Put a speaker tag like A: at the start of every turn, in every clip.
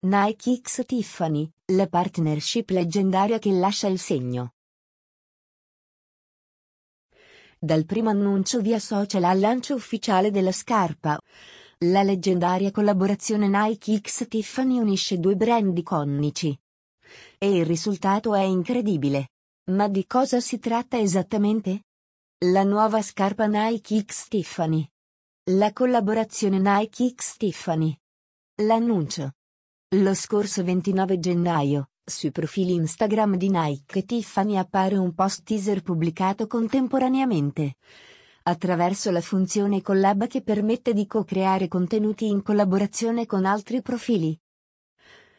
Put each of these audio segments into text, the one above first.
A: Nike X Tiffany, la partnership leggendaria che lascia il segno. Dal primo annuncio via social al lancio ufficiale della scarpa, la leggendaria collaborazione Nike X Tiffany unisce due brand iconici. E il risultato è incredibile. Ma di cosa si tratta esattamente? La nuova scarpa Nike X Tiffany. La collaborazione Nike X Tiffany. L'annuncio. Lo scorso 29 gennaio, sui profili Instagram di Nike e Tiffany appare un post teaser pubblicato contemporaneamente. Attraverso la funzione collab che permette di co-creare contenuti in collaborazione con altri profili.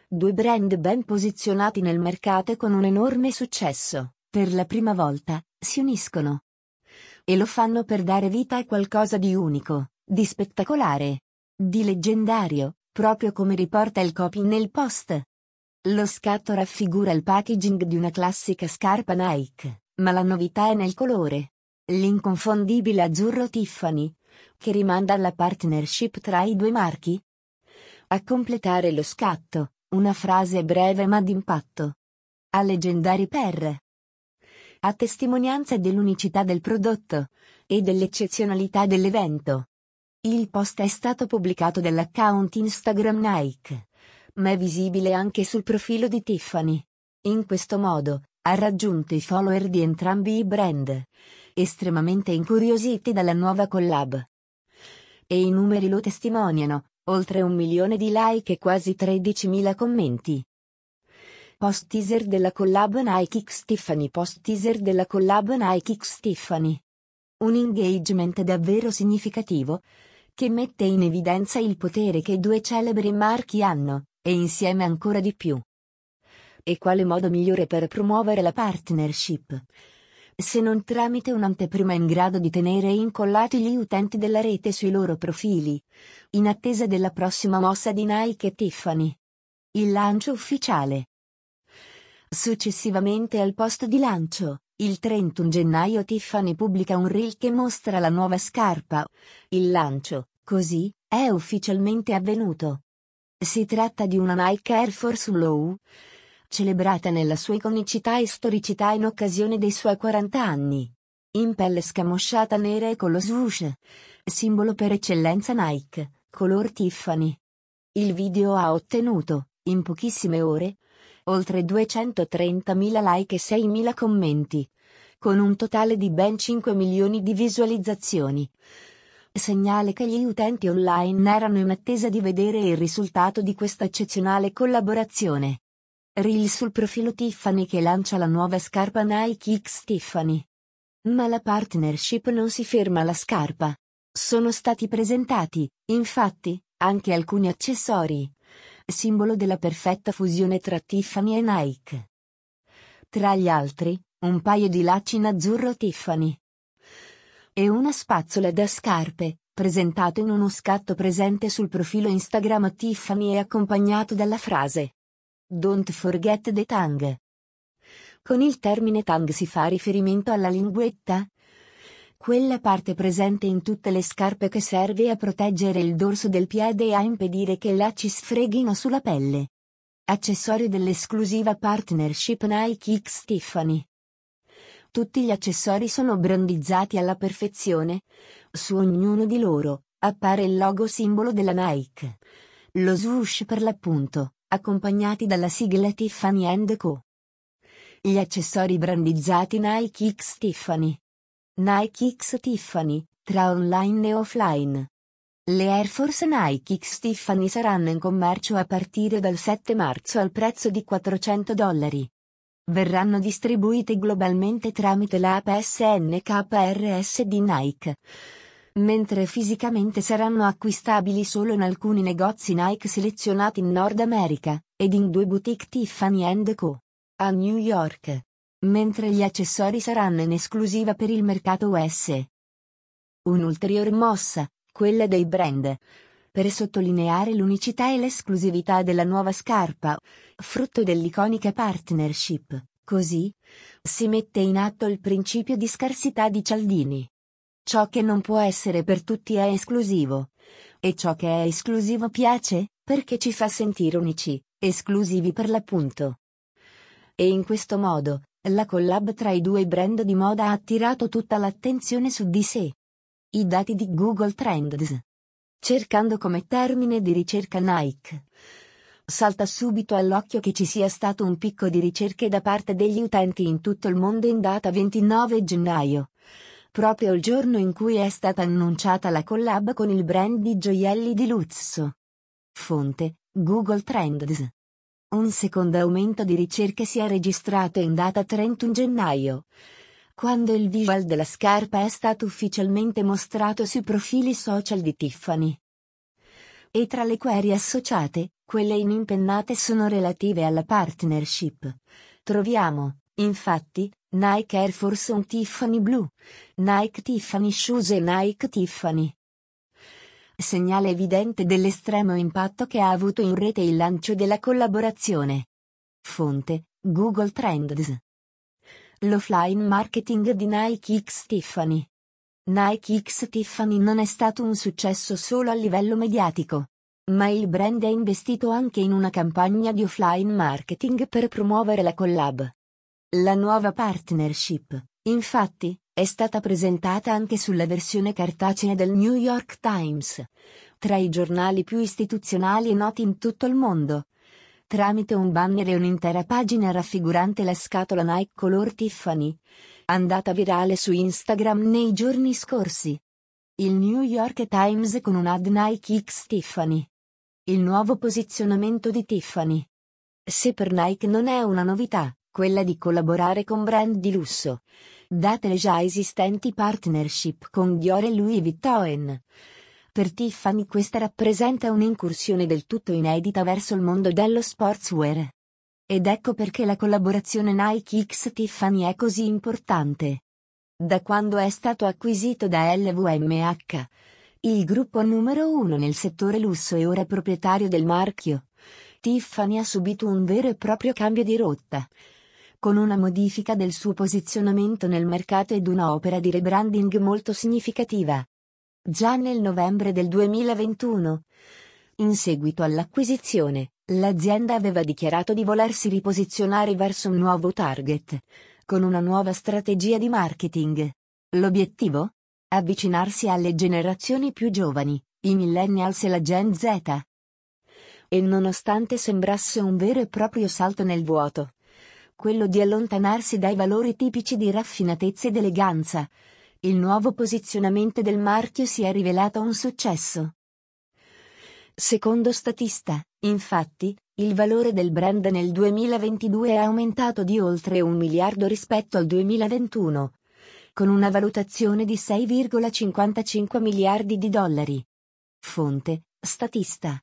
A: Due brand ben posizionati nel mercato e con un enorme successo, per la prima volta, si uniscono. E lo fanno per dare vita a qualcosa di unico, di spettacolare, di leggendario, proprio come riporta il copy nel post. Lo scatto raffigura il packaging di una classica scarpa Nike, ma la novità è nel colore. L'inconfondibile azzurro Tiffany, che rimanda alla partnership tra i due marchi. A completare lo scatto, una frase breve ma d'impatto. A leggendari per. A testimonianza dell'unicità del prodotto e dell'eccezionalità dell'evento. Il post è stato pubblicato dall'account Instagram Nike ma è visibile anche sul profilo di Tiffany. In questo modo, ha raggiunto i follower di entrambi i brand, estremamente incuriositi dalla nuova collab. E i numeri lo testimoniano, oltre un milione di like e quasi 13.000 commenti. Post teaser della collab Nike X Tiffany Post teaser della collab Nike X Tiffany. Un engagement davvero significativo, che mette in evidenza il potere che due celebri marchi hanno, e insieme ancora di più. E quale modo migliore per promuovere la partnership? Se non tramite un'anteprima in grado di tenere incollati gli utenti della rete sui loro profili, in attesa della prossima mossa di Nike e Tiffany. Il lancio ufficiale. Successivamente al post di lancio, il 31 gennaio Tiffany pubblica un reel che mostra la nuova scarpa. Il lancio, così, è ufficialmente avvenuto. Si tratta di una Nike Air Force Low, celebrata nella sua iconicità e storicità in occasione dei suoi 40 anni. In pelle scamosciata nera e con lo swoosh, simbolo per eccellenza Nike, color Tiffany. Il video ha ottenuto, in pochissime ore, oltre 230.000 like e 6.000 commenti, con un totale di ben 5 milioni di visualizzazioni segnale che gli utenti online erano in attesa di vedere il risultato di questa eccezionale collaborazione. Reel sul profilo Tiffany che lancia la nuova scarpa Nike X Tiffany. Ma la partnership non si ferma alla scarpa. Sono stati presentati, infatti, anche alcuni accessori, simbolo della perfetta fusione tra Tiffany e Nike. Tra gli altri, un paio di lacci in azzurro Tiffany, e una spazzola da scarpe, presentato in uno scatto presente sul profilo Instagram Tiffany e accompagnato dalla frase Don't forget the tongue. Con il termine tongue si fa riferimento alla linguetta? Quella parte presente in tutte le scarpe che serve a proteggere il dorso del piede e a impedire che lacci sfreghino sulla pelle. Accessorio dell'esclusiva partnership Nike X Tiffany. Tutti gli accessori sono brandizzati alla perfezione. Su ognuno di loro appare il logo simbolo della Nike. Lo swoosh per l'appunto, accompagnati dalla sigla Tiffany Co. Gli accessori brandizzati Nike X Tiffany. Nike X Tiffany, tra online e offline. Le Air Force Nike X Tiffany saranno in commercio a partire dal 7 marzo al prezzo di 400 dollari verranno distribuite globalmente tramite l'app SNKRS di Nike. Mentre fisicamente saranno acquistabili solo in alcuni negozi Nike selezionati in Nord America, ed in due boutique Tiffany Co. a New York. Mentre gli accessori saranno in esclusiva per il mercato US. Un'ulteriore mossa, quella dei brand, per sottolineare l'unicità e l'esclusività della nuova scarpa, frutto dell'iconica partnership. Così si mette in atto il principio di scarsità di Cialdini. Ciò che non può essere per tutti è esclusivo. E ciò che è esclusivo piace, perché ci fa sentire unici, esclusivi per l'appunto. E in questo modo, la collab tra i due brand di moda ha attirato tutta l'attenzione su di sé. I dati di Google Trends. Cercando come termine di ricerca Nike. Salta subito all'occhio che ci sia stato un picco di ricerche da parte degli utenti in tutto il mondo in data 29 gennaio. Proprio il giorno in cui è stata annunciata la collab con il brand di gioielli di Luzzo. Fonte, Google Trends. Un secondo aumento di ricerche si è registrato in data 31 gennaio, quando il visual della scarpa è stato ufficialmente mostrato sui profili social di Tiffany. E tra le query associate, quelle in impennate sono relative alla partnership. Troviamo, infatti, Nike Air Force One Tiffany Blue, Nike Tiffany Shoes e Nike Tiffany segnale evidente dell'estremo impatto che ha avuto in rete il lancio della collaborazione. Fonte, Google Trends. L'offline marketing di Nike X Tiffany. Nike X Tiffany non è stato un successo solo a livello mediatico, ma il brand è investito anche in una campagna di offline marketing per promuovere la collab. La nuova partnership, infatti, è stata presentata anche sulla versione cartacea del New York Times, tra i giornali più istituzionali e noti in tutto il mondo, tramite un banner e un'intera pagina raffigurante la scatola Nike color Tiffany, andata virale su Instagram nei giorni scorsi. Il New York Times con un ad Nike X Tiffany. Il nuovo posizionamento di Tiffany. Se per Nike non è una novità, quella di collaborare con brand di lusso, date le già esistenti partnership con Dior e Louis Vuitton. Per Tiffany questa rappresenta un'incursione del tutto inedita verso il mondo dello sportswear. Ed ecco perché la collaborazione Nike X Tiffany è così importante. Da quando è stato acquisito da LVMH, il gruppo numero uno nel settore lusso e ora proprietario del marchio, Tiffany ha subito un vero e proprio cambio di rotta con una modifica del suo posizionamento nel mercato ed una opera di rebranding molto significativa. Già nel novembre del 2021, in seguito all'acquisizione, l'azienda aveva dichiarato di volersi riposizionare verso un nuovo target, con una nuova strategia di marketing. L'obiettivo? Avvicinarsi alle generazioni più giovani, i millennials e la Gen Z. E nonostante sembrasse un vero e proprio salto nel vuoto, quello di allontanarsi dai valori tipici di raffinatezza ed eleganza. Il nuovo posizionamento del marchio si è rivelato un successo. Secondo Statista, infatti, il valore del brand nel 2022 è aumentato di oltre un miliardo rispetto al 2021, con una valutazione di 6,55 miliardi di dollari. Fonte, Statista.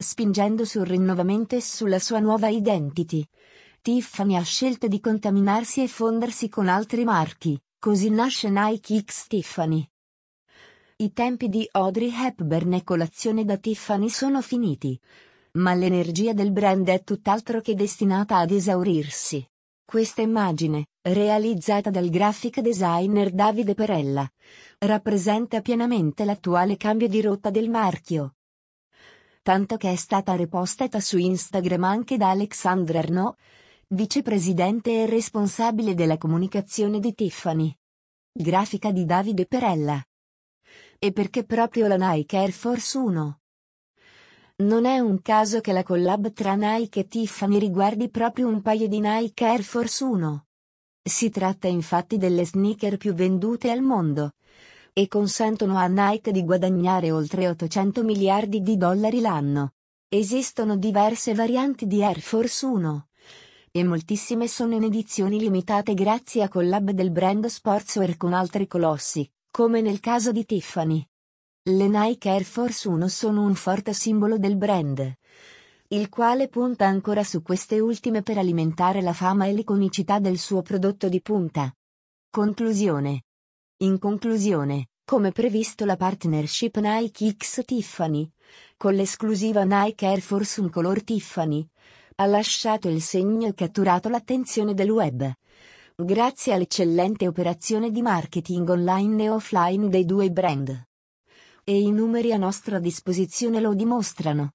A: Spingendo sul rinnovamento e sulla sua nuova identity, Tiffany ha scelto di contaminarsi e fondersi con altri marchi, così nasce Nike X Tiffany. I tempi di Audrey Hepburn e colazione da Tiffany sono finiti. Ma l'energia del brand è tutt'altro che destinata ad esaurirsi. Questa immagine, realizzata dal graphic designer Davide Perella, rappresenta pienamente l'attuale cambio di rotta del marchio. Tanto che è stata repostata su Instagram anche da Alexandre Arnaud, vicepresidente e responsabile della comunicazione di Tiffany. Grafica di Davide Perella. E perché proprio la Nike Air Force 1? Non è un caso che la collab tra Nike e Tiffany riguardi proprio un paio di Nike Air Force 1. Si tratta infatti delle sneaker più vendute al mondo e consentono a Nike di guadagnare oltre 800 miliardi di dollari l'anno. Esistono diverse varianti di Air Force 1 e moltissime sono in edizioni limitate grazie a collab del brand sportswear con altri colossi, come nel caso di Tiffany. Le Nike Air Force 1 sono un forte simbolo del brand, il quale punta ancora su queste ultime per alimentare la fama e l'iconicità del suo prodotto di punta. Conclusione. In conclusione, come previsto la partnership Nike X Tiffany, con l'esclusiva Nike Air Force 1 color Tiffany, ha lasciato il segno e catturato l'attenzione del web. Grazie all'eccellente operazione di marketing online e offline dei due brand. E i numeri a nostra disposizione lo dimostrano.